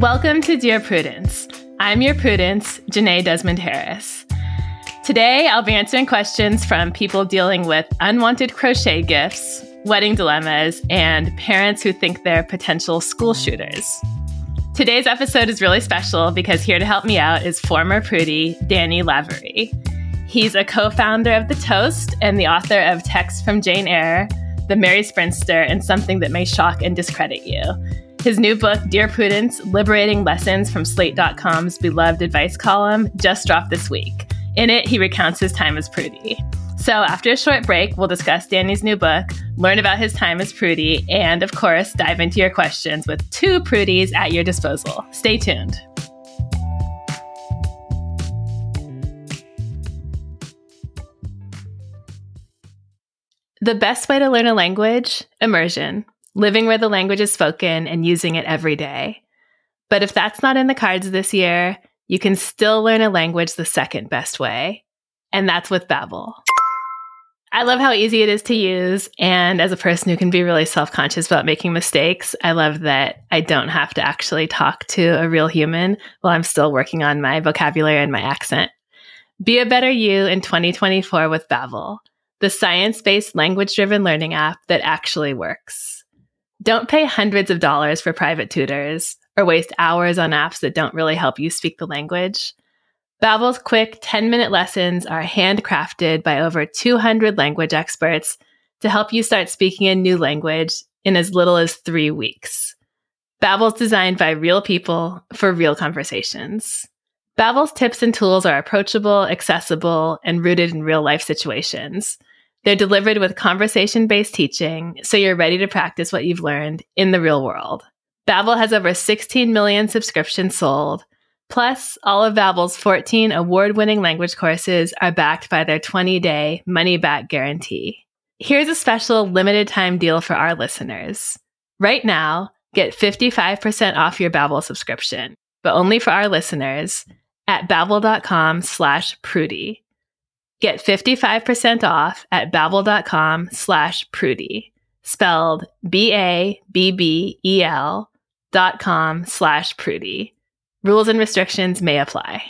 Welcome to Dear Prudence. I'm your Prudence, Jenée Desmond Harris. Today, I'll be answering questions from people dealing with unwanted crochet gifts, wedding dilemmas, and parents who think they're potential school shooters. Today's episode is really special because here to help me out is former Prudie, Danny Lavery. He's a co founder of The Toast and the author of Text from Jane Eyre, The Merry Spinster, and Something That May Shock and Discredit You. His new book, Dear Prudence Liberating Lessons from Slate.com's beloved advice column, just dropped this week. In it, he recounts his time as Prudie. So, after a short break, we'll discuss Danny's new book, learn about his time as Prudie, and of course, dive into your questions with two Prudies at your disposal. Stay tuned. The best way to learn a language? Immersion living where the language is spoken and using it every day. But if that's not in the cards this year, you can still learn a language the second best way, and that's with Babbel. I love how easy it is to use, and as a person who can be really self-conscious about making mistakes, I love that I don't have to actually talk to a real human while I'm still working on my vocabulary and my accent. Be a better you in 2024 with Babbel, the science-based language-driven learning app that actually works. Don't pay hundreds of dollars for private tutors or waste hours on apps that don't really help you speak the language. Babbel's quick 10-minute lessons are handcrafted by over 200 language experts to help you start speaking a new language in as little as 3 weeks. Babbel's designed by real people for real conversations. Babbel's tips and tools are approachable, accessible, and rooted in real-life situations. They're delivered with conversation based teaching, so you're ready to practice what you've learned in the real world. Babbel has over 16 million subscriptions sold. Plus, all of Babbel's 14 award-winning language courses are backed by their 20-day money-back guarantee. Here's a special limited time deal for our listeners. Right now, get 55% off your Babbel subscription, but only for our listeners at babbel.com slash prudie. Get 55% off at babbel.com slash prudie, spelled B-A-B-B-E-L dot com slash prudie. Rules and restrictions may apply.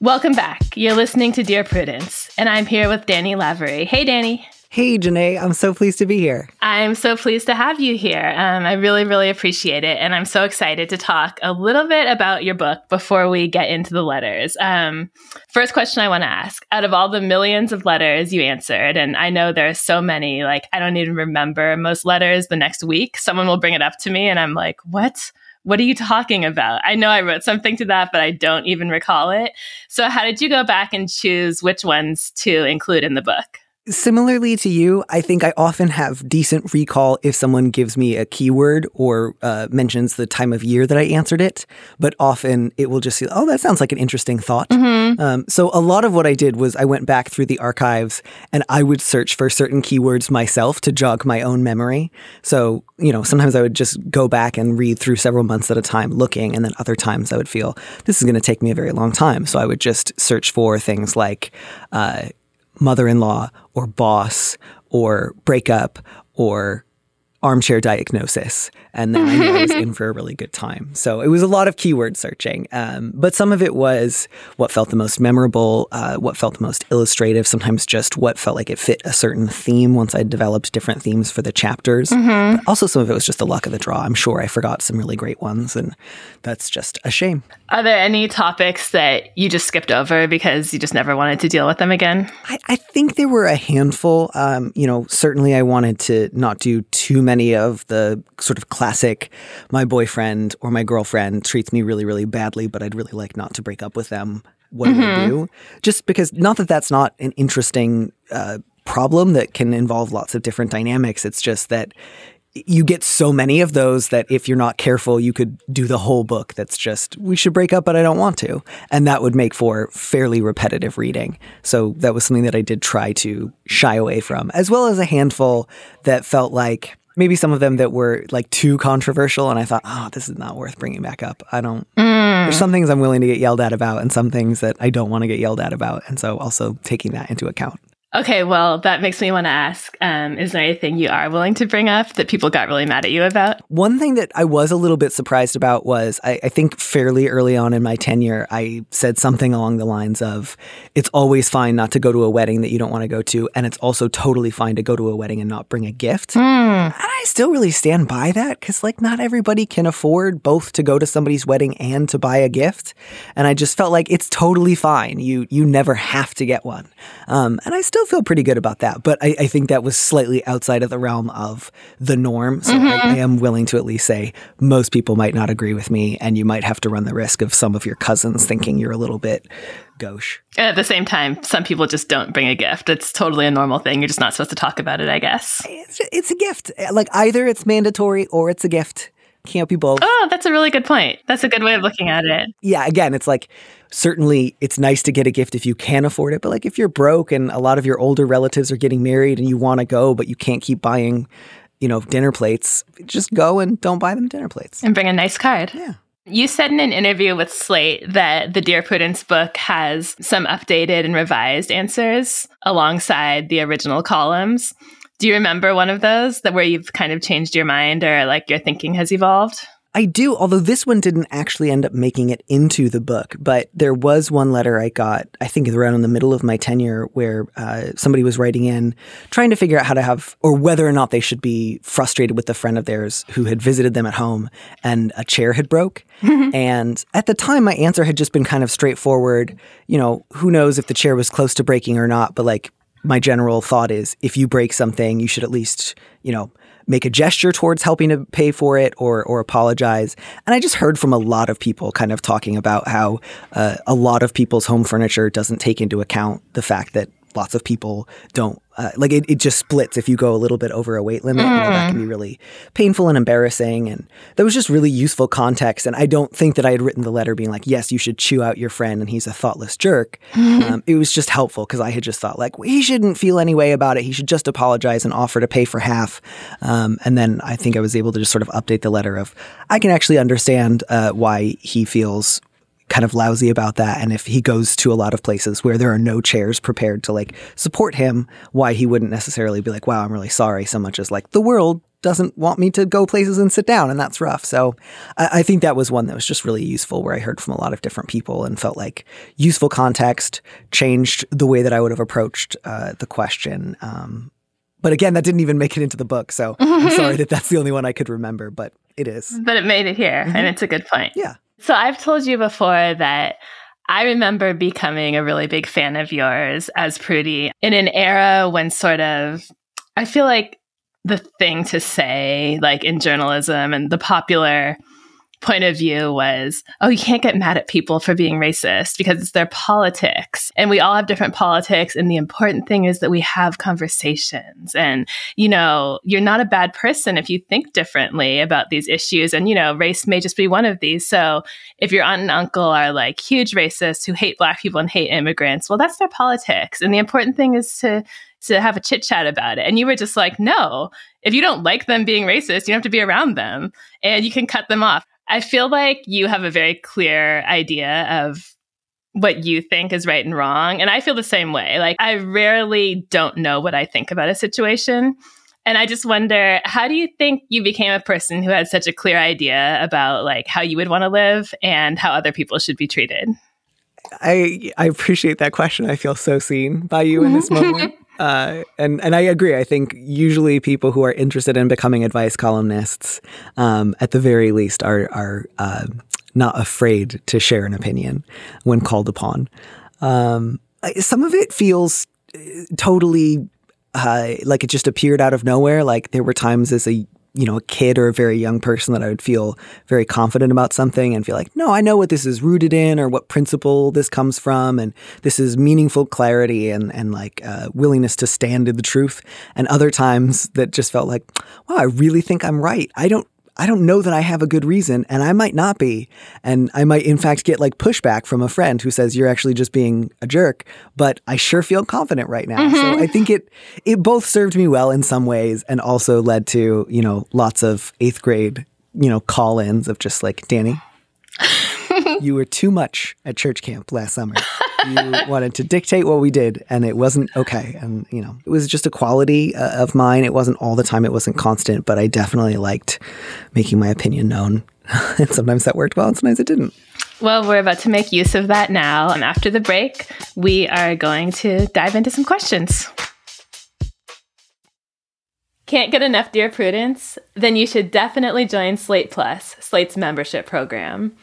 Welcome back. You're listening to Dear Prudence, and I'm here with Danny Lavery. Hey, Danny. Hey, Jenée, I'm so pleased to be here. I'm so pleased to have you here. Um, I really, really appreciate it. And I'm so excited to talk a little bit about your book before we get into the letters. Um, first question I want to ask out of all the millions of letters you answered, and I know there are so many, like, I don't even remember most letters the next week. Someone will bring it up to me, and I'm like, what? What are you talking about? I know I wrote something to that, but I don't even recall it. So, how did you go back and choose which ones to include in the book? Similarly to you, I think I often have decent recall if someone gives me a keyword or uh, mentions the time of year that I answered it. But often it will just say, oh, that sounds like an interesting thought. Mm-hmm. Um, so a lot of what I did was I went back through the archives and I would search for certain keywords myself to jog my own memory. So, you know, sometimes I would just go back and read through several months at a time looking. And then other times I would feel this is going to take me a very long time. So I would just search for things like, uh, mother in law or boss or breakup or armchair diagnosis. And then I knew I was in for a really good time. So it was a lot of keyword searching. Um, but some of it was what felt the most memorable, uh, what felt the most illustrative, sometimes just what felt like it fit a certain theme once I developed different themes for the chapters. Mm-hmm. But also, some of it was just the luck of the draw. I'm sure I forgot some really great ones, and that's just a shame. Are there any topics that you just skipped over because you just never wanted to deal with them again? I, I think there were a handful. Um, you know, certainly I wanted to not do too many of the sort of classic my boyfriend or my girlfriend treats me really, really badly, but I'd really like not to break up with them. What mm-hmm. do I mm-hmm. do? Just because, not that that's not an interesting uh, problem that can involve lots of different dynamics. It's just that you get so many of those that if you're not careful, you could do the whole book that's just, we should break up, but I don't want to. And that would make for fairly repetitive reading. So that was something that I did try to shy away from, as well as a handful that felt like, maybe some of them that were like too controversial and i thought oh this is not worth bringing back up i don't mm. there's some things i'm willing to get yelled at about and some things that i don't want to get yelled at about and so also taking that into account Okay, well, that makes me want to ask um, Is there anything you are willing to bring up that people got really mad at you about? One thing that I was a little bit surprised about was I, I, think fairly early on in my tenure, I said something along the lines of it's always fine not to go to a wedding that you don't want to go to. And it's also totally fine to go to a wedding and not bring a gift. Mm. And I still really stand by that because, like, not everybody can afford both to go to somebody's wedding and to buy a gift. And I just felt like it's totally fine. You, you never have to get one. Um, and I still feel pretty good about that. But I, I, think that was slightly outside of the realm of the norm. So mm-hmm. I, I, am willing to at least say most people might not agree with me, and you might have to run the risk of some of your cousins thinking you're a little bit gauche. And at the same time, some people just don't bring a gift. It's totally a normal thing. You're just not supposed to talk about it, I guess. It's, it's a gift. Like either it's mandatory or it's a gift can't be both. Oh, that's a really good point. That's a good way of looking at it. Yeah, again, it's like certainly it's nice to get a gift if you can afford it, but like if you're broke and a lot of your older relatives are getting married and you want to go but you can't keep buying, you know, dinner plates, just go and don't buy them dinner plates. And bring a nice card. Yeah. You said in an interview with Slate that the Dear Prudence book has some updated and revised answers alongside the original columns. Do you remember one of those that where you've kind of changed your mind or like your thinking has evolved? I do, although this one didn't actually end up making it into the book. But there was one letter I got, I think around in the middle of my tenure, where uh, somebody was writing in trying to figure out how to have, or whether or not they should be frustrated with a friend of theirs who had visited them at home and a chair had broke. and at the time, my answer had just been kind of straightforward. You know, who knows if the chair was close to breaking or not, but like my general thought is if you break something, you should at least, you know, make a gesture towards helping to pay for it or or apologize. And I just heard from a lot of people kind of talking about how uh, a lot of people's home furniture doesn't take into account the fact that lots of people don't uh, like it, it just splits if you go a little bit over a weight limit. Mm. You know, that can be mm. really painful and embarrassing. And that was just really useful context. And I don't think that I had written the letter being like, yes, you should chew out your friend and he's a thoughtless jerk. Um, it was just helpful because I had just thought, like, well, he shouldn't feel any way about it. He should just apologize and offer to pay for half. Um, and then I think I was able to just sort of update the letter of, I can actually understand uh, why he feels kind of lousy about that. And if he goes to a lot of places where there are no chairs prepared to like support him why he wouldn't necessarily be like wow i'm really sorry so much as like the world doesn't want me to go places and sit down and that's rough. So I, I, think that was one that was just really useful where i heard from a lot of different people and felt like useful context changed the way that i would have approached uh, the question. Um, but again that didn't even make it into the book so i'm sorry that that's the only one i could remember but it is. But it made it here mm-hmm. and it's a good point. Yeah so I've told you before that I remember becoming a really big fan of yours as Prudie in an era when sort of I feel like the thing to say, like in journalism and the popular point of view was, oh, you can't get mad at people for being racist because it's their politics. And we all have different politics. And the important thing is that we have conversations. And, you know, you're not a bad person if you think differently about these issues. And, you know, race may just be one of these. So if your aunt and uncle are like huge racists who hate black people and hate immigrants, well, that's their politics. And the important thing is to, to have a chit chat about it. And you were just like, no, if you don't like them being racist, you don't have to be around them and you can cut them off. I feel like you have a very clear idea of what you think is right and wrong. And I feel the same way. Like, I rarely don't know what I think about a situation. And I just wonder, how do you think you became a person who had such a clear idea about like how you would want to live and how other people should be treated? I I appreciate that question. I feel so seen by you in this moment. Uh, and and I agree. I think usually people who are interested in becoming advice columnists, um, at the very least, are are uh, not afraid to share an opinion when called upon. Um, some of it feels uh, totally uh, like it just appeared out of nowhere. Like there were times as a you know, a kid or a very young person that I would feel very confident about something and feel like, no, I know what this is rooted in or what principle this comes from. And this is meaningful clarity and, and like uh, willingness to stand in the truth. And other times that just felt like, wow, I really think I'm right. I don't I don't know that I have a good reason, and I might not be. And I might, in fact, get like pushback from a friend who says you're actually just being a jerk. But I sure feel confident right now. Mm-hmm. So I think it it both served me well in some ways, and also led to you know lots of eighth grade you know call ins of just like Danny. You were too much at church camp last summer. you wanted to dictate what we did, and it wasn't okay. And, you know, it was just a quality uh, of mine. It wasn't all the time, it wasn't constant, but I definitely liked making my opinion known. and sometimes that worked well, and sometimes it didn't. Well, we're about to make use of that now. And after the break, we are going to dive into some questions. Can't get enough Dear Prudence? Then you should definitely join Slate Plus, Slate's membership program.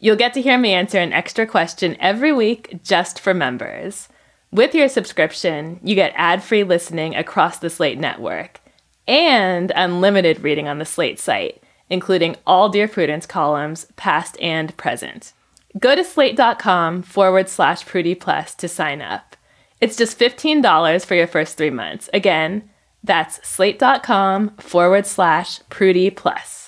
You'll get to hear me answer an extra question every week just for members. With your subscription, you get ad free listening across the Slate network and unlimited reading on the Slate site, including all Dear Prudence columns, past and present. Go to slate.com forward slash Prudie Plus to sign up. It's just $15 for your first three months. Again, that's slate.com forward slash Prudie Plus.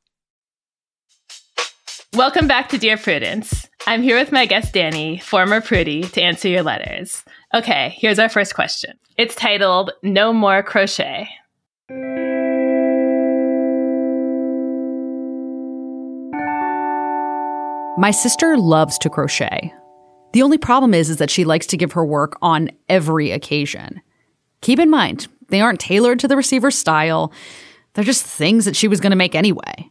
Welcome back to Dear Prudence. I'm here with my guest Danny, former Prudie, to answer your letters. Okay, here's our first question. It's titled No More Crochet. My sister loves to crochet. The only problem is, is that she likes to give her work on every occasion. Keep in mind, they aren't tailored to the receiver's style. They're just things that she was going to make anyway.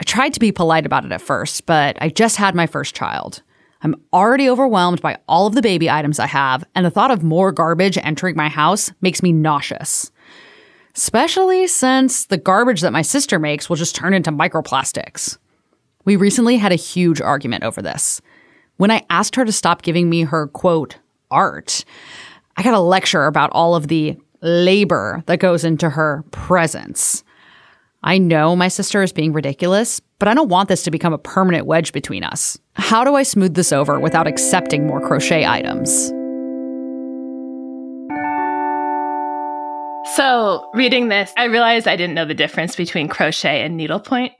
I tried to be polite about it at first, but I just had my first child. I'm already overwhelmed by all of the baby items I have, and the thought of more garbage entering my house makes me nauseous. Especially since the garbage that my sister makes will just turn into microplastics. We recently had a huge argument over this. When I asked her to stop giving me her quote, art, I got a lecture about all of the labor that goes into her presents. I know my sister is being ridiculous, but I don't want this to become a permanent wedge between us. How do I smooth this over without accepting more crochet items? So, reading this, I realized I didn't know the difference between crochet and needlepoint.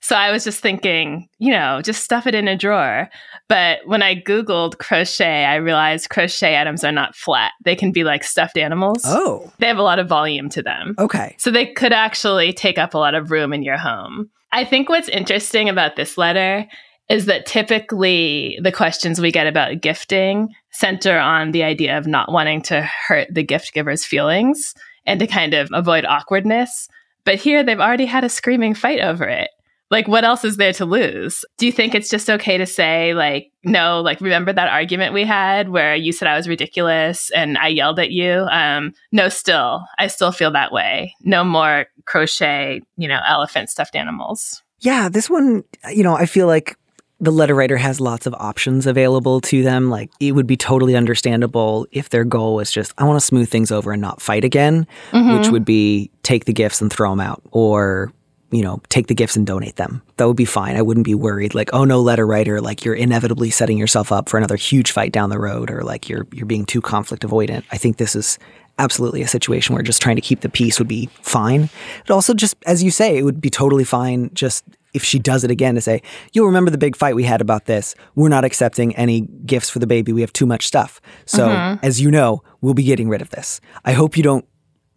So I was just thinking, you know, just stuff it in a drawer. But when I Googled crochet, I realized crochet items are not flat. They can be like stuffed animals. Oh. They have a lot of volume to them. Okay. So they could actually take up a lot of room in your home. I think what's interesting about this letter is that typically the questions we get about gifting center on the idea of not wanting to hurt the gift giver's feelings and to kind of avoid awkwardness. But here they've already had a screaming fight over it like what else is there to lose do you think it's just okay to say like no like remember that argument we had where you said i was ridiculous and i yelled at you um no still i still feel that way no more crochet you know elephant stuffed animals yeah this one you know i feel like the letter writer has lots of options available to them. Like it would be totally understandable if their goal was just, I want to smooth things over and not fight again, mm-hmm. which would be take the gifts and throw them out or you know, take the gifts and donate them. That would be fine. I wouldn't be worried like, oh no, letter writer, like you're inevitably setting yourself up for another huge fight down the road or like you're you're being too conflict avoidant. I think this is absolutely a situation where just trying to keep the peace would be fine. But also just as you say, it would be totally fine just if she does it again to say, you'll remember the big fight we had about this. We're not accepting any gifts for the baby. We have too much stuff. So, Mm-hmm. as you know, we'll be getting rid of this. I hope you don't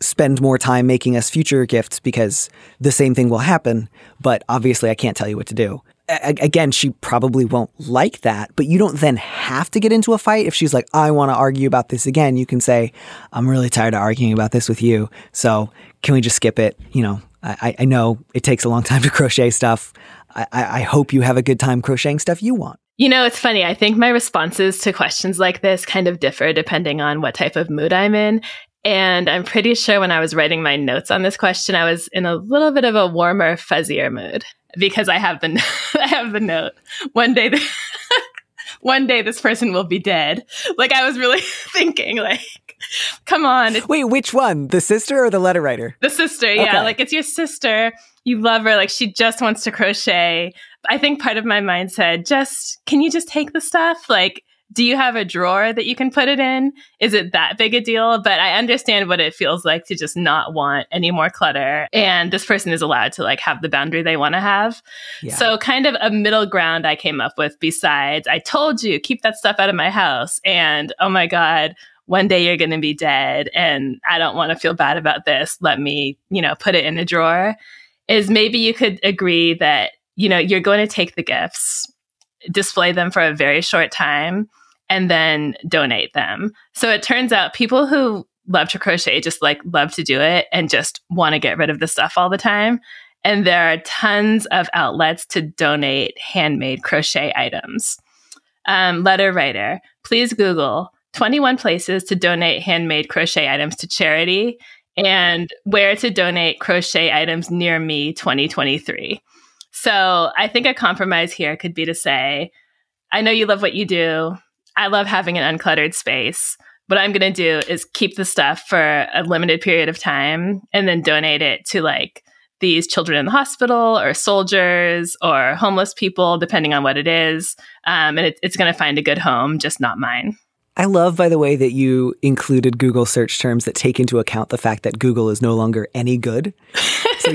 spend more time making us future gifts because the same thing will happen. But obviously, I can't tell you what to do. A- again, she probably won't like that, but you don't then have to get into a fight. If she's like, I want to argue about this again, you can say, I'm really tired of arguing about this with you. So can we just skip it? You know, I, I know it takes a long time to crochet stuff. I, I I hope you have a good time crocheting stuff you want. You know, it's funny. I think my responses to questions like this kind of differ depending on what type of mood I'm in. And I'm pretty sure when I was writing my notes on this question, I was in a little bit of a warmer, fuzzier mood because I have the I have the note. One day, the, one day, this person will be dead. Like I was really thinking, like, come on, Wait, which one? The sister or the letter writer? the sister. Yeah, Okay. like it's your sister. You love her. Like she just wants to crochet. I think part of my mind said, just can you just take the stuff? Like, do you have a drawer that you can put it in? Is it that big a deal? But I understand what it feels like to just not want any more clutter. And this person is allowed to like have the boundary they want to have. Yeah. So kind of a middle ground I came up with besides I told you keep that stuff out of my house and oh my god one day you're going to be dead and I don't want to feel bad about this let me you know put it in a drawer is maybe you could agree that you know you're going to take the gifts display them for a very short time and then donate them. So it turns out people who love to crochet just like love to do it and just want to get rid of the stuff all the time. And there are tons of outlets to donate handmade crochet items. Um, letter writer, please Google 21 places to donate handmade crochet items to charity and where to donate crochet items near me 2023. So I think a compromise here could be to say, I know you love what you do. I love having an uncluttered space. What I'm going to do is keep the stuff for a limited period of time and then donate it to like these children in the hospital or soldiers or homeless people, depending on what it is. Um, and it, it's going to find a good home, just not mine. I love, by the way, that you included Google search terms that take into account the fact that Google is no longer any good.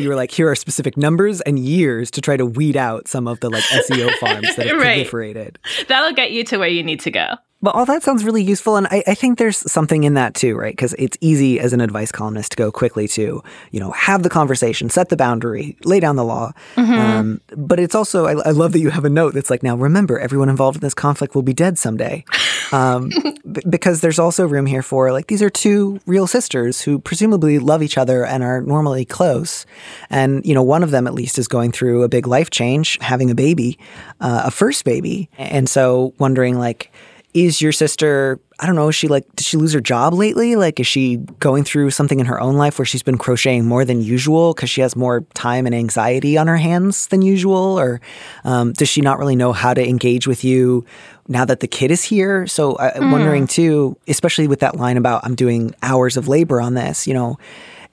You were like, here are specific numbers and years to try to weed out some of the like SEO farms that have Right. proliferated. That'll get you to where you need to go. But all that sounds really useful. And I, I think there's something in that too, right? Because it's easy as an advice columnist to go quickly to, you know, have the conversation, set the boundary, lay down the law. Um, but it's also, I, I love that you have a note that's like, now remember, everyone involved in this conflict will be dead someday. Um, b- because there's also room here for, like, these are two real sisters who presumably love each other and are normally close. And, you know, one of them at least is going through a big life change, having a baby, uh, a first baby. And so wondering, like, is your sister i don't know is she like did she lose her job lately? Like is she going through something in her own life where she's been crocheting more than usual because she has more time and anxiety on her hands than usual? Or um, does she not really know how to engage with you now that the kid is here? So i'm wondering too especially with that line about i'm doing hours of labor on this you know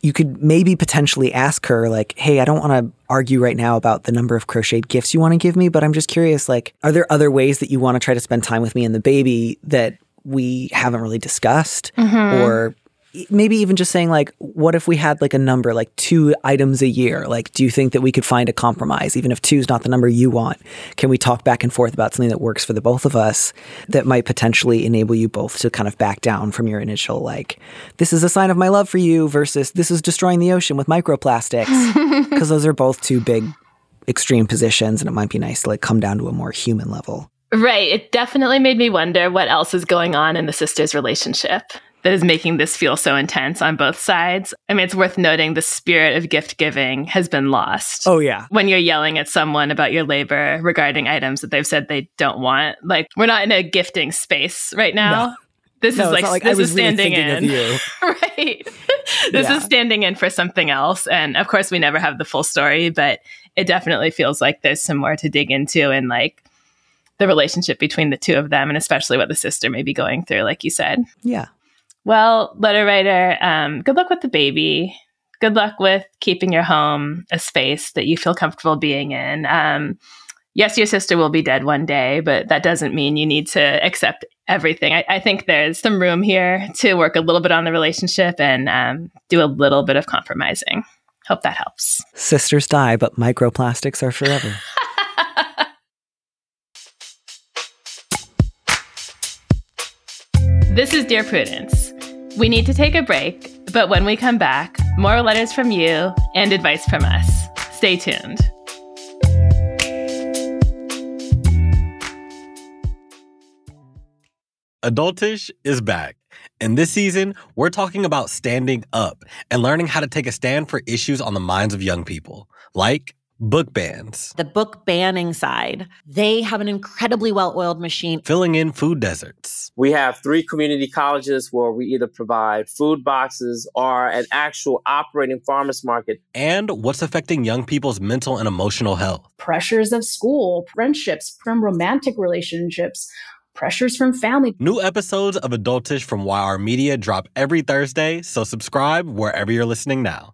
you could maybe potentially ask her like hey i don't want to argue right now about the number of crocheted gifts you want to give me but i'm just curious like are there other ways that you want to try to spend time with me and the baby that we haven't really discussed mm-hmm. or e- maybe even just saying like what if we had like a number like two items a year? Like do you think that we could find a compromise? Even if two is not the number you want can we talk back and forth about something that works for the both of us that might potentially enable you both to kind of back down from your initial like this is a sign of my love for you versus this is destroying the ocean with microplastics? Because those are both two big extreme positions and it might be nice to like come down to a more human level. Right. It definitely made me wonder what else is going on in the sisters' relationship that is making this feel so intense on both sides. I mean, it's worth noting the spirit of gift giving has been lost. oh yeah When you're yelling at someone about your labor regarding items that they've said they don't want, like we're not in a gifting space right now. No. This no is like, like this is standing thinking in. right. this Yeah. is standing in for something else. And of course, we never have the full story, but it definitely feels like there's some more to dig into and like the relationship between the two of them, and especially what the sister may be going through, like you said. yeah Well, letter writer, um, good luck with the baby. Good luck with keeping your home a space that you feel comfortable being in. Um, yes, your sister will be dead one day, but that doesn't mean you need to accept everything. I, I think there's some room here to work a little bit on the relationship and um, do a little bit of compromising. Hope that helps. Sisters die, but microplastics are forever. this is Dear Prudence. We need to take a break, but when we come back, more letters from you and advice from us. Stay tuned. Adultish is back. And this season, we're talking about standing up and learning how to take a stand for issues on the minds of young people, like book bans, the book banning side. They have an incredibly well oiled machine, filling in food deserts. We have three community colleges where we either provide food boxes or an actual operating farmers market. And what's affecting young people's mental and emotional health. Pressures of school, friendships, from romantic relationships pressures from family. New episodes of Adultish from YR Media drop every Thursday, so subscribe wherever you're listening now.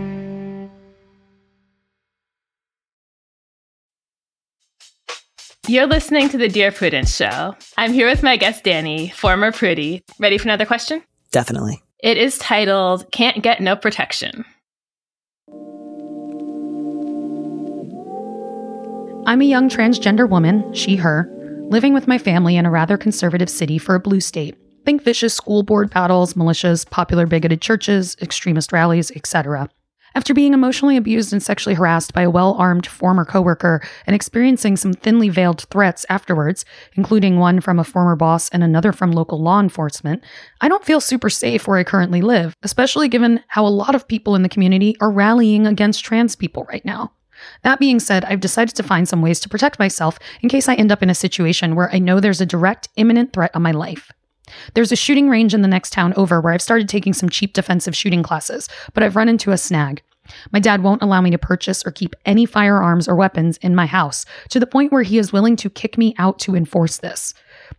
You're listening to the Dear Prudence Show. I'm here with my guest, Danny, former Prudie. Ready for another question? Definitely. It is titled Can't Get No Protection. I'm a young transgender woman, she, her, living with my family in a rather conservative city for a blue state. Think vicious school board battles, militias, popular bigoted churches, extremist rallies, etc. After being emotionally abused and sexually harassed by a well armed former coworker and experiencing some thinly veiled threats afterwards, including one from a former boss and another from local law enforcement, I don't feel super safe where I currently live, especially given how a lot of people in the community are rallying against trans people right now. That being said, I've decided to find some ways to protect myself in case I end up in a situation where I know there's a direct, imminent threat on my life. There's a shooting range in the next town over where I've started taking some cheap defensive shooting classes, but I've run into a snag. My dad won't allow me to purchase or keep any firearms or weapons in my house, to the point where he is willing to kick me out to enforce this.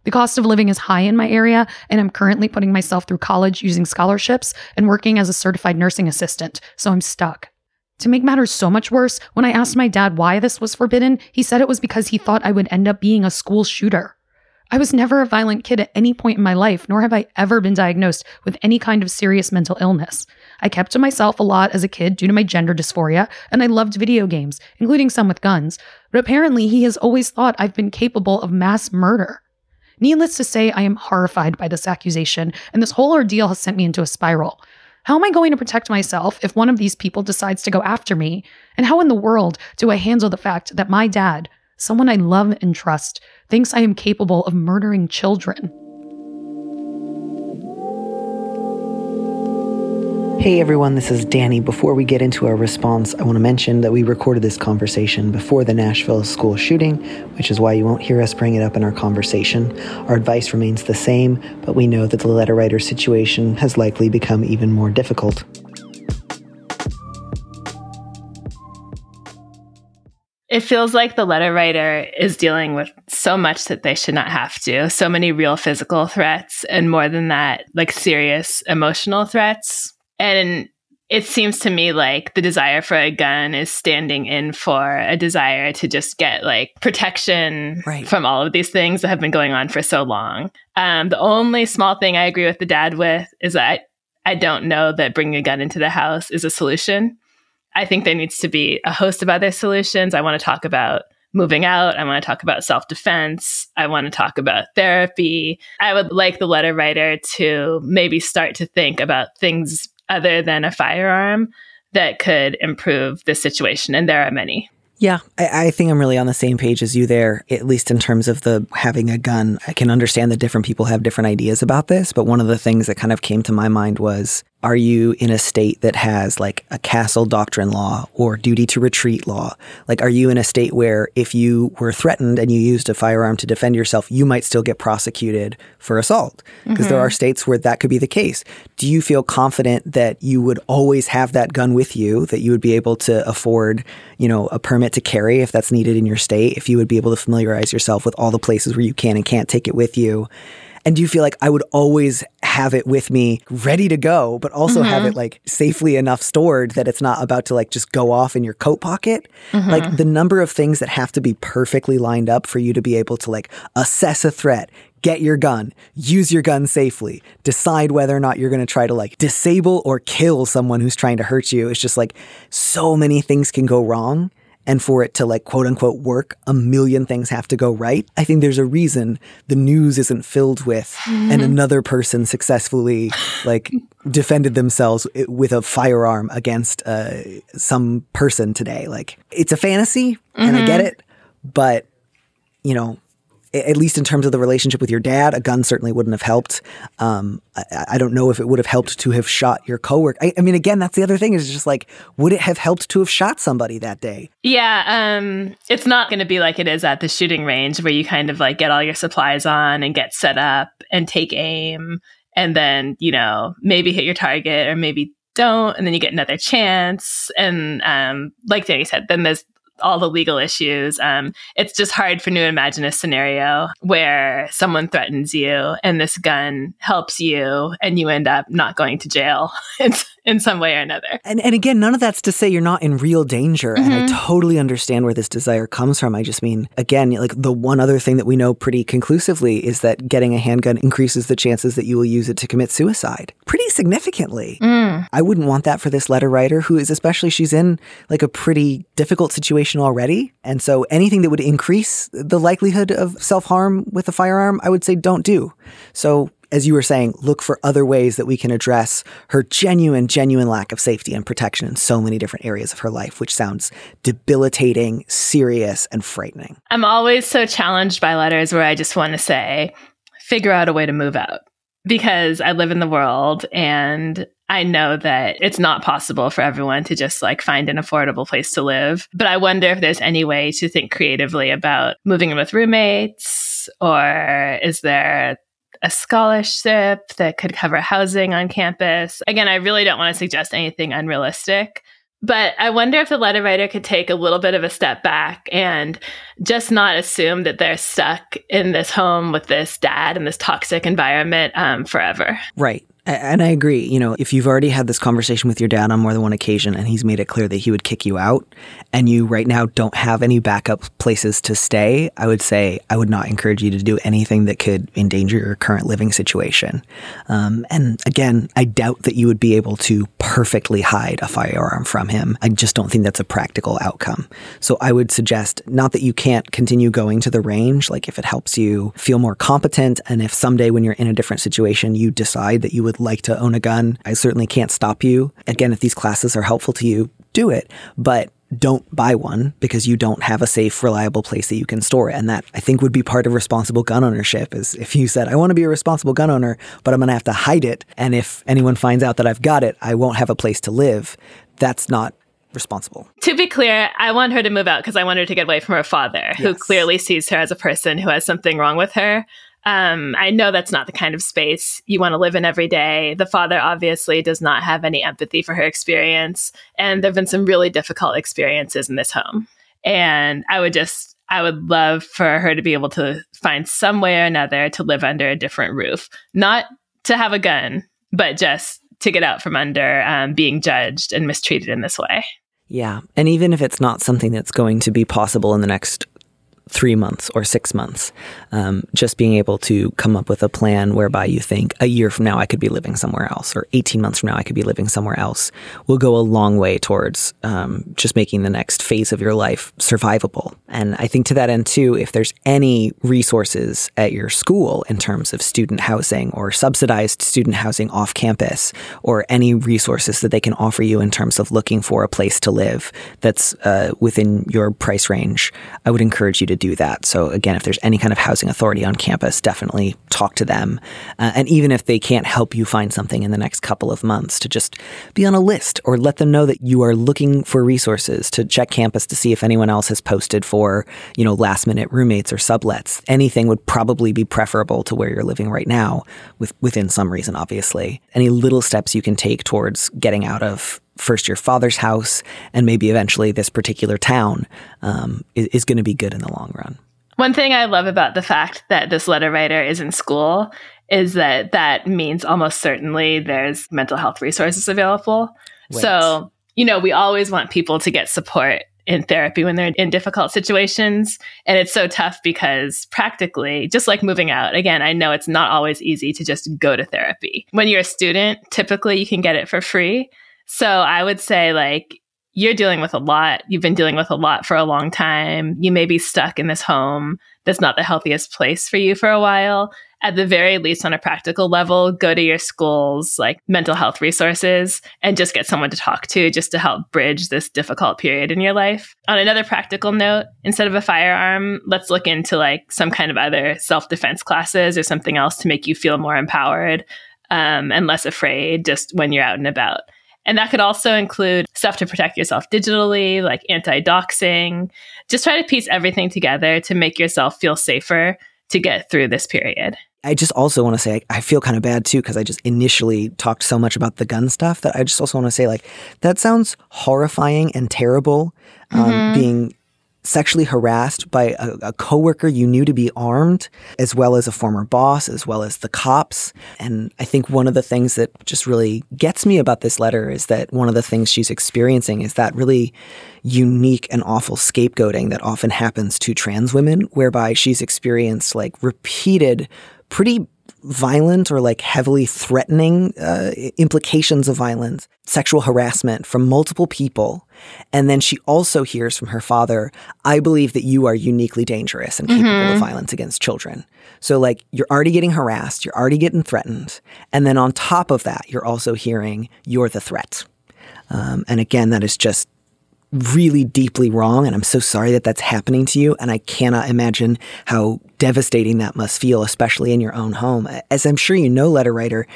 The cost of living is high in my area, and I'm currently putting myself through college using scholarships and working as a certified nursing assistant, so I'm stuck. To make matters so much worse, when I asked my dad why this was forbidden, he said it was because he thought I would end up being a school shooter. I was never a violent kid at any point in my life, nor have I ever been diagnosed with any kind of serious mental illness. I kept to myself a lot as a kid due to my gender dysphoria, and I loved video games, including some with guns. But apparently, he has always thought I've been capable of mass murder. Needless to say, I am horrified by this accusation, and this whole ordeal has sent me into a spiral. How am I going to protect myself if one of these people decides to go after me? And how in the world do I handle the fact that my dad, someone I love and trust, thinks I am capable of murdering children. Hey everyone, this is Danny. Before we get into our response, I want to mention that we recorded this conversation before the Nashville school shooting, which is why you won't hear us bring it up in our conversation. Our advice remains the same, but we know that the letter writer situation has likely become even more difficult. It feels like the letter writer is dealing with so much that they should not have to. So many real physical threats, and more than that, like serious emotional threats. And it seems to me like the desire for a gun is standing in for a desire to just get like protection right. from all of these things that have been going on for so long. Um, the only small thing I agree with the dad with is that I, I don't know that bringing a gun into the house is a solution. I think there needs to be a host of other solutions. I want to talk about moving out. I want to talk about self defense. I want to talk about therapy. I would like the letter writer to maybe start to think about things other than a firearm that could improve the situation. And there are many. Yeah, I, I, think I'm really on the same page as you there, at least in terms of the having a gun. I can understand that different people have different ideas about this, but one of the things that kind of came to my mind was Are you in a state that has like a castle doctrine law or duty to retreat law? Like, are you in a state where if you were threatened and you used a firearm to defend yourself, you might still get prosecuted for assault? Because there Mhm. are states where that could be the case. Do you feel confident that you would always have that gun with you, that you would be able to afford, you know, a permit to carry if that's needed in your state, if you would be able to familiarize yourself with all the places where you can and can't take it with you? And do you feel like I would always have it with me ready to go, but also have Mhm. it like safely enough stored that it's not about to like just go off in your coat pocket? Like Mhm. the number of things that have to be perfectly lined up for you to be able to like assess a threat, get your gun, use your gun safely, decide whether or not you're going to try to like disable or kill someone who's trying to hurt you. It's just like so many things can go wrong. And for it to like quote unquote work, a million things have to go right. I think there's a reason the news isn't filled with and Mhm. another person successfully like defended themselves with a firearm against uh, some person today. Like it's a fantasy and I get Mhm. it, but you know, at least in terms of the relationship with your dad, a gun certainly wouldn't have helped. Um, I, I don't know if it would have helped to have shot your coworker. I, I mean, again, that's the other thing is just like, would it have helped to have shot somebody that day? Yeah, um, it's not going to be like it is at the shooting range where you kind of like get all your supplies on and get set up and take aim and then, you know, maybe hit your target or maybe don't and then you get another chance and um like Danny said then there's all the legal issues um it's just hard for to imagine a scenario where someone threatens you and this gun helps you and you end up not going to jail. In, in some way or another And and again, none of that's to say you're not in real danger. And I Mhm. totally understand where this desire comes from. I just mean, again, like the one other thing that we know pretty conclusively is that getting a handgun increases the chances that you will use it to commit suicide pretty significantly. Mm. I wouldn't want that for this letter writer who is especially she's in like a pretty difficult situation already. And so anything that would increase the likelihood of self-harm with a firearm, I would say don't do. So as you were saying, look for other ways that we can address her genuine, genuine lack of safety and protection in so many different areas of her life, which sounds debilitating, serious, and frightening. I'm always so challenged by letters where I just want to say, figure out a way to move out because I live in the world and I know that it's not possible for everyone to just like find an affordable place to live. But I wonder if there's any way to think creatively about moving in with roommates or is there a scholarship that could cover housing on campus. Again, I really don't want to suggest anything unrealistic, but I wonder if the letter writer could take a little bit of a step back and just not assume that they're stuck in this home with this dad and this toxic environment um, forever. Right. And I agree. You know, if you've already had this conversation with your dad on more than one occasion and he's made it clear that he would kick you out, and you right now don't have any backup places to stay, I would say I would not encourage you to do anything that could endanger your current living situation. Um, and again, I doubt that you would be able to perfectly hide a firearm from him. I just don't think that's a practical outcome. So I would suggest not that you can't continue going to the range, like if it helps you feel more competent, and if someday when you're in a different situation, you decide that you would like to own a gun, I certainly can't stop you. Again, if these classes are helpful to you, do it. But don't buy one because you don't have a safe, reliable place that you can store it. And that I think would be part of responsible gun ownership is if you said, I want to be a responsible gun owner, but I'm going to have to hide it. And if anyone finds out that I've got it, I won't have a place to live. That's not responsible. To be clear, I want her to move out because I want her to get away from her father, who clearly sees her as a person who has something wrong with her. Um, I know that's not the kind of space you want to live in every day. The father obviously does not have any empathy for her experience. And there have been some really difficult experiences in this home. And I would just, I would love for her to be able to find some way or another to live under a different roof, not to have a gun, but just to get out from under um, being judged and mistreated in this way. Yeah. And even if it's not something that's going to be possible in the next three months or six months, um, just being able to come up with a plan whereby you think a year from now I could be living somewhere else, or 18 months from now I could be living somewhere else, will go a long way towards um, just making the next phase of your life survivable. And I think to that end, too, if there's any resources at your school in terms of student housing or subsidized student housing off campus, or any resources that they can offer you in terms of looking for a place to live that's uh, within your price range, I would encourage you to to do that. So, again, if there's any kind of housing authority on campus, definitely talk to them. Uh, and even if they can't help you find something in the next couple of months, to just be on a list or let them know that you are looking for resources to check campus to see if anyone else has posted for, you know, last minute roommates or sublets. Anything would probably be preferable to where you're living right now, with, within some reason, obviously. Any little steps you can take towards getting out of first your father's house and maybe eventually this particular town um, is, is going to be good in the long run. One thing I love about the fact that this letter writer is in school is that that means almost certainly there's mental health resources available. Right. So, you know, we always want people to get support in therapy when they're in difficult situations. And it's so tough because practically, just like moving out, again, I know it's not always easy to just go to therapy. When you're a student, typically you can get it for free. So I would say, like, you're dealing with a lot. You've been dealing with a lot for a long time. You may be stuck in this home that's not the healthiest place for you for a while. At the very least, on a practical level, go to your school's like mental health resources and just get someone to talk to just to help bridge this difficult period in your life. On another practical note, instead of a firearm, let's look into like some kind of other self defense classes or something else to make you feel more empowered um, and less afraid just when you're out and about. And that could also include stuff to protect yourself digitally, like anti doxing. Just try to piece everything together to make yourself feel safer to get through this period. I just also want to say I feel kind of bad too because I just initially talked so much about the gun stuff that I just also want to say like that sounds horrifying and terrible. Um, mm-hmm. Being sexually harassed by a, a coworker you knew to be armed, as well as a former boss, as well as the cops. And I think one of the things that just really gets me about this letter is that one of the things she's experiencing is that really unique and awful scapegoating that often happens to trans women, whereby she's experienced like repeated, pretty violent or like heavily threatening uh, implications of violence, sexual harassment from multiple people. And then she also hears from her father, I believe that you are uniquely dangerous and capable mm-hmm. of violence against children. So, like, you're already getting harassed, you're already getting threatened. And then on top of that, you're also hearing, you're the threat. Um, and again, that is just really deeply wrong. And I'm so sorry that that's happening to you. And I cannot imagine how devastating that must feel, especially in your own home. As I'm sure you know, letter writer,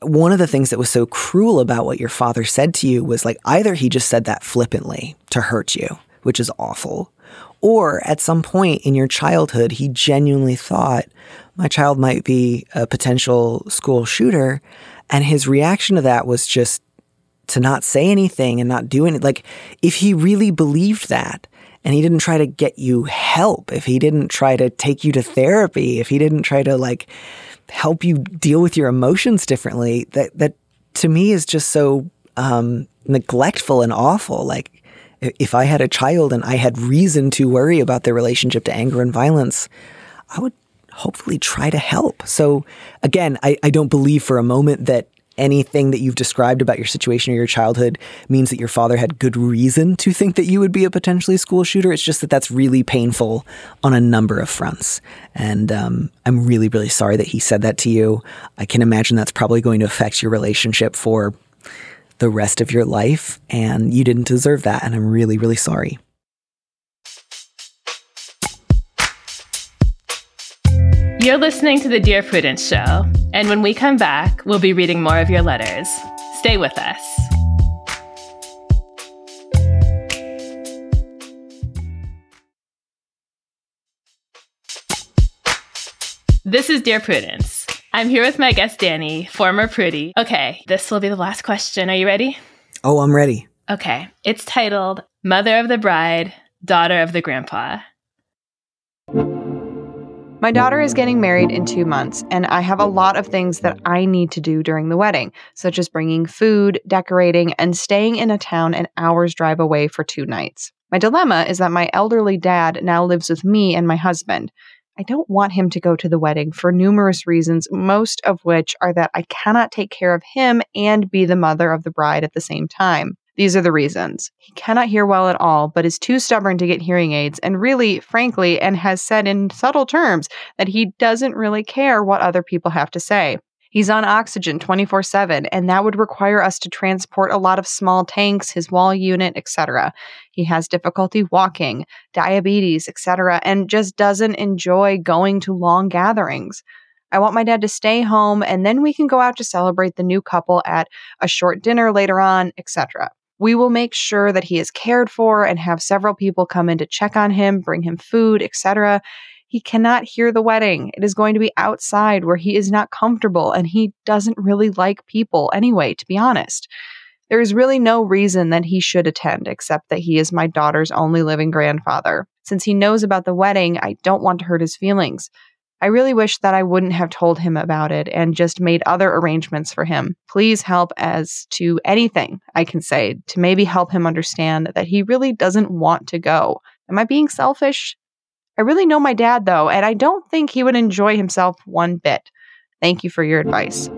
one of the things that was so cruel about what your father said to you was like either he just said that flippantly to hurt you, which is awful, or at some point in your childhood, he genuinely thought my child might be a potential school shooter. And his reaction to that was just to not say anything and not do anything. Like, if he really believed that and he didn't try to get you help, if he didn't try to take you to therapy, if he didn't try to like help you deal with your emotions differently, that, that to me is just so um, neglectful and awful. Like, if I had a child and I had reason to worry about their relationship to anger and violence, I would hopefully try to help. So again, I, I don't believe for a moment that anything that you've described about your situation or your childhood means that your father had good reason to think that you would be a potentially school shooter. It's just that that's really painful on a number of fronts. And um, I'm really, really sorry that he said that to you. I can imagine that's probably going to affect your relationship for the rest of your life. And you didn't deserve that. And I'm really, really sorry. You're listening to the Dear Prudence Show, and when we come back, we'll be reading more of your letters. Stay with us. This is Dear Prudence. I'm here with my guest, Danny, former Prudie. Okay, this will be the last question. Are you ready? Oh, I'm ready. Okay, it's titled Mother of the Bride, Daughter of the Grandpa. My daughter is getting married in two months, and I have a lot of things that I need to do during the wedding, such as bringing food, decorating, and staying in a town an hour's drive away for two nights. My dilemma is that my elderly dad now lives with me and my husband. I don't want him to go to the wedding for numerous reasons, most of which are that I cannot take care of him and be the mother of the bride at the same time. These are the reasons. He cannot hear well at all, but is too stubborn to get hearing aids, and really, frankly, and has said in subtle terms that he doesn't really care what other people have to say. He's on oxygen 24 7, and that would require us to transport a lot of small tanks, his wall unit, etc. He has difficulty walking, diabetes, etc., and just doesn't enjoy going to long gatherings. I want my dad to stay home, and then we can go out to celebrate the new couple at a short dinner later on, etc. We will make sure that he is cared for and have several people come in to check on him, bring him food, etc. He cannot hear the wedding. It is going to be outside where he is not comfortable and he doesn't really like people anyway, to be honest. There is really no reason that he should attend except that he is my daughter's only living grandfather. Since he knows about the wedding, I don't want to hurt his feelings. I really wish that I wouldn't have told him about it and just made other arrangements for him. Please help as to anything I can say to maybe help him understand that he really doesn't want to go. Am I being selfish? I really know my dad, though, and I don't think he would enjoy himself one bit. Thank you for your advice.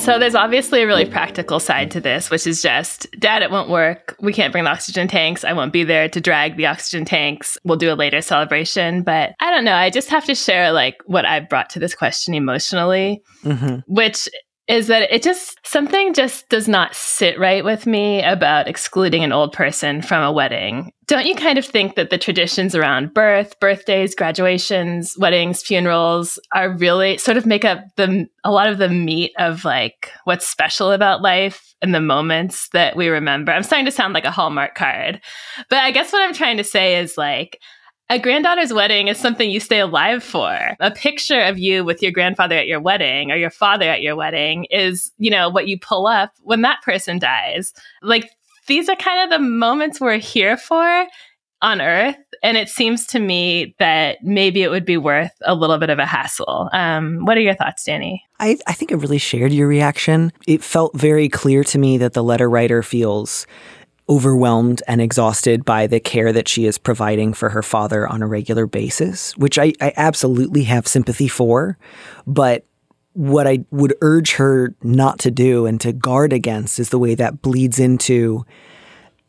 So there's obviously a really practical side to this, which is just, Dad, it won't work. We can't bring the oxygen tanks. I won't be there to drag the oxygen tanks. We'll do a later celebration. But I don't know. I just have to share like what I've brought to this question emotionally, mm-hmm. which is that it just something just does not sit right with me about excluding an old person from a wedding. Don't you kind of think that the traditions around birth, birthdays, graduations, weddings, funerals are really sort of make up the a lot of the meat of like what's special about life and the moments that we remember. I'm starting to sound like a Hallmark card. But I guess what I'm trying to say is like a granddaughter's wedding is something you stay alive for. A picture of you with your grandfather at your wedding or your father at your wedding is, you know, what you pull up when that person dies. Like these are kind of the moments we're here for on earth and it seems to me that maybe it would be worth a little bit of a hassle um, what are your thoughts danny I, I think i really shared your reaction it felt very clear to me that the letter writer feels overwhelmed and exhausted by the care that she is providing for her father on a regular basis, which I, I absolutely have sympathy for. But what I would urge her not to do and to guard against is the way that bleeds into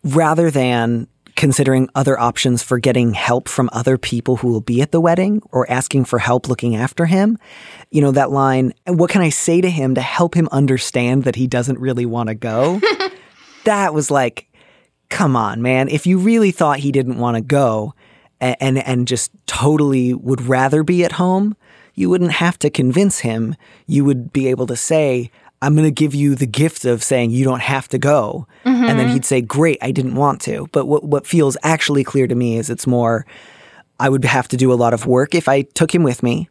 rather than considering other options for getting help from other people who will be at the wedding or asking for help looking after him. You know, that line, what can I say to him to help him understand that he doesn't really want to go? that was like, come on, man. If you really thought he didn't want to go and, and, and just totally would rather be at home, you wouldn't have to convince him. You would be able to say, I'm going to give you the gift of saying you don't have to go. Mm-hmm. And then he'd say, Great, I didn't want to. But what, what feels actually clear to me is it's more, I would have to do a lot of work if I took him with me.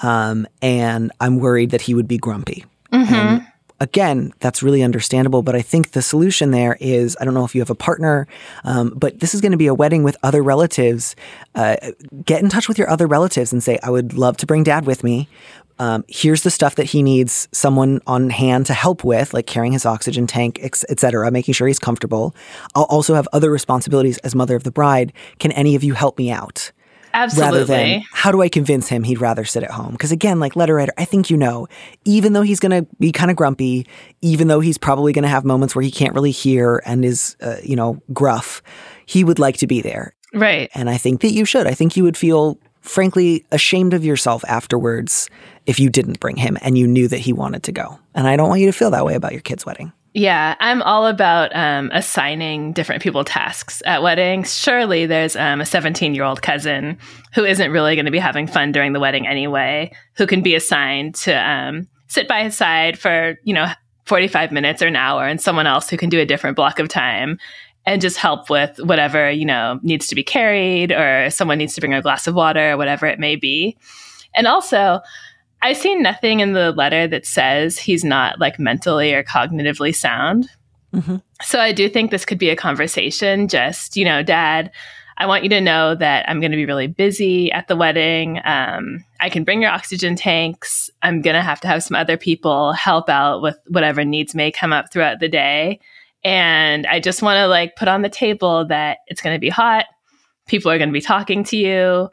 Um, and I'm worried that he would be grumpy. Mm-hmm. And again, that's really understandable. But I think the solution there is I don't know if you have a partner, um, but this is going to be a wedding with other relatives. Uh, get in touch with your other relatives and say, I would love to bring dad with me. Um, here's the stuff that he needs someone on hand to help with, like carrying his oxygen tank, etc., making sure he's comfortable. I'll also have other responsibilities as mother of the bride. Can any of you help me out? Absolutely. Rather than how do I convince him he'd rather sit at home? Because again, like letter writer, I think you know, even though he's going to be kind of grumpy, even though he's probably going to have moments where he can't really hear and is, uh, you know, gruff, he would like to be there. Right. And I think that you should. I think you would feel, frankly, ashamed of yourself afterwards if you didn't bring him and you knew that he wanted to go. And I don't want you to feel that way about your kid's wedding. Yeah, I'm all about um, assigning different people tasks at weddings. Surely there's um, a 17 year old cousin who isn't really going to be having fun during the wedding anyway, who can be assigned to um, sit by his side for, you know, 45 minutes or an hour, and someone else who can do a different block of time and just help with whatever, you know, needs to be carried or someone needs to bring a glass of water or whatever it may be. And also, I see nothing in the letter that says he's not like mentally or cognitively sound. Mm-hmm. So I do think this could be a conversation. Just, you know, dad, I want you to know that I'm going to be really busy at the wedding. Um, I can bring your oxygen tanks. I'm going to have to have some other people help out with whatever needs may come up throughout the day. And I just want to like put on the table that it's going to be hot. People are going to be talking to you.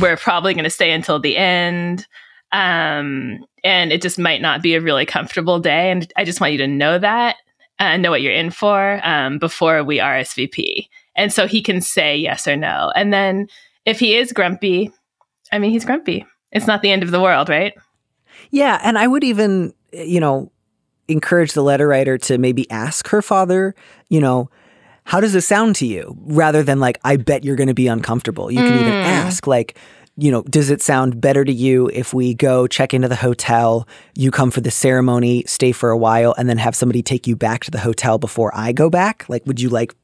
We're probably going to stay until the end. Um, and it just might not be a really comfortable day. And I just want you to know that and know what you're in for um, before we RSVP. And so he can say yes or no. And then if he is grumpy, I mean, he's grumpy. It's not the end of the world, right? Yeah, and I would even, you know, encourage the letter writer to maybe ask her father, you know, how does this sound to you? Rather than like, I bet you're going to be uncomfortable. You can even Mm. ask, like, you know, does it sound better to you if we go check into the hotel, you come for the ceremony, stay for a while, and then have somebody take you back to the hotel before I go back? Like, would you like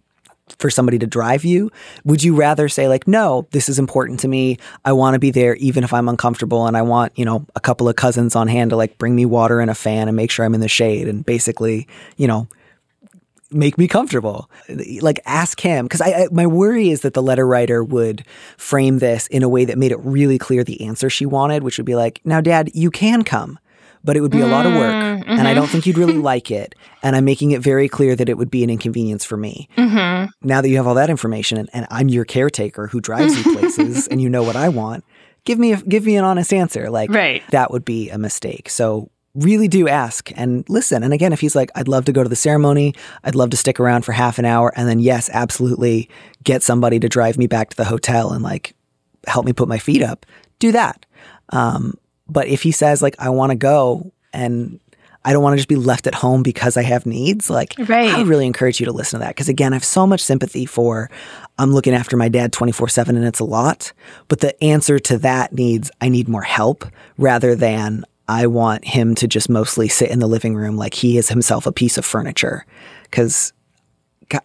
for somebody to drive you? Would you rather say like, no, this is important to me. I want to be there even if I'm uncomfortable and I want, you know, a couple of cousins on hand to like bring me water and a fan and make sure I'm in the shade and basically, you know, make me comfortable. Like ask him because I, I my worry is that the letter writer would frame this in a way that made it really clear the answer she wanted, which would be like, "Now, Dad, you can come." But it would be a lot of work, Mm, and I mhm. don't think you'd really like it. And I'm making it very clear that it would be an inconvenience for me. Mm-hmm. Now that you have all that information, and, and I'm your caretaker who drives you places, and you know what I want, give me a, give me an honest answer. Like Right. that would be a mistake. So really do ask and listen. And again, if he's like, I'd love to go to the ceremony, I'd love to stick around for half an hour, and then yes, absolutely get somebody to drive me back to the hotel and like help me put my feet up, do that. Um, but if he says like, I want to go and I don't want to just be left at home because I have needs. Like, Right. I really encourage you to listen to that. Because again, I have so much sympathy for I'm looking after my dad 24 7 and it's a lot. But the answer to that needs I need more help rather than I want him to just mostly sit in the living room like he is himself a piece of furniture. Because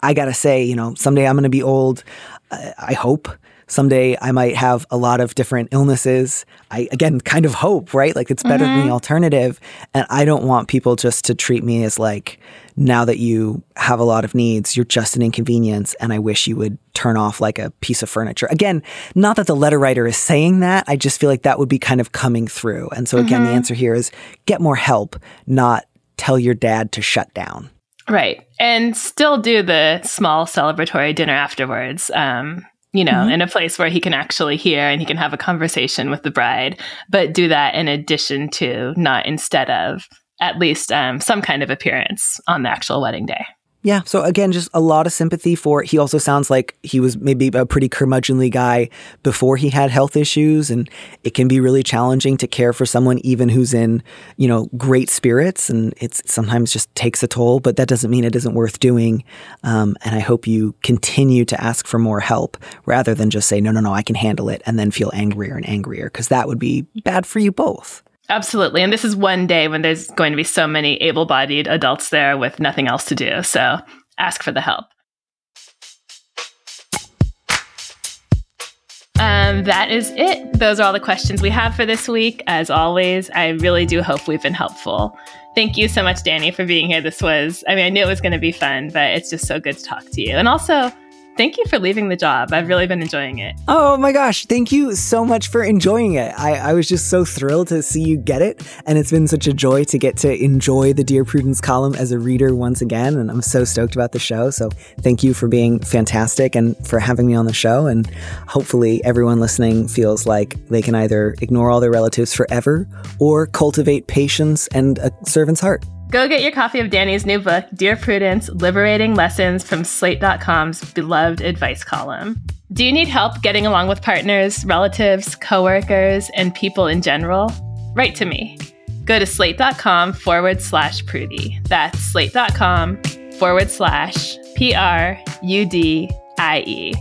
I gotta say, you know, someday I'm gonna be old. I hope someday I might have a lot of different illnesses. I again kind of hope, right? Like it's better than the alternative. And I don't want people just to treat me as like, now that you have a lot of needs, you're just an inconvenience. And I wish you would turn off like a piece of furniture. Again, not that the letter writer is saying that. I just feel like that would be kind of coming through. And so again, the Mhm. answer here is get more help, not tell your dad to shut down. Right. And still do the small celebratory dinner afterwards. Um, you know, Mhm. in a place where he can actually hear and he can have a conversation with the bride, but do that in addition to, not instead of, at least um, some kind of appearance on the actual wedding day. Yeah. So again, just a lot of sympathy for. He also sounds like he was maybe a pretty curmudgeonly guy before he had health issues, and it can be really challenging to care for someone even who's in you know great spirits, and it's sometimes just takes a toll. But that doesn't mean it isn't worth doing. Um, and I hope you continue to ask for more help rather than just say no, no, no, I can handle it, and then feel angrier and angrier because that would be bad for you both. Absolutely. And this is one day when there's going to be so many able bodied adults there with nothing else to do. So ask for the help. Um, that is it. Those are all the questions we have for this week. As always, I really do hope we've been helpful. Thank you so much, Danny, for being here. This was, I mean, I knew it was going to be fun, but it's just so good to talk to you. And also, thank you for leaving the job. I've really been enjoying it. Oh my gosh, thank you so much for enjoying it. I, I was just so thrilled to see you get it. And it's been such a joy to get to enjoy the Dear Prudence column as a reader once again. And I'm so stoked about the show. So thank you for being fantastic and for having me on the show. And hopefully, everyone listening feels like they can either ignore all their relatives forever or cultivate patience and a servant's heart. Go get your copy of Danny's new book, Dear Prudence Liberating Lessons from Slate.com's beloved advice column. Do you need help getting along with partners, relatives, coworkers, and people in general? Write to me. Go to slate.com forward slash prudie. That's slate.com forward slash P R U D I E.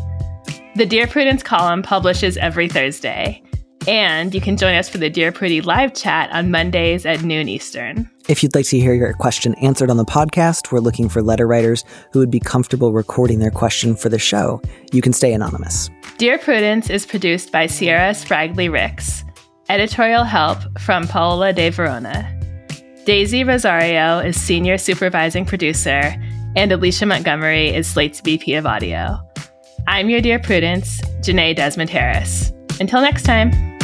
The Dear Prudence column publishes every Thursday. And you can join us for the Dear Prudie live chat on Mondays at noon Eastern. If you'd like to hear your question answered on the podcast, we're looking for letter writers who would be comfortable recording their question for the show. You can stay anonymous. Dear Prudence is produced by Sierra Spragley Ricks. Editorial help from Paola de Verona. Daisy Rosario is senior supervising producer, and Alicia Montgomery is Slate's VP of audio. I'm your Dear Prudence, Jenée Desmond Harris. Until next time.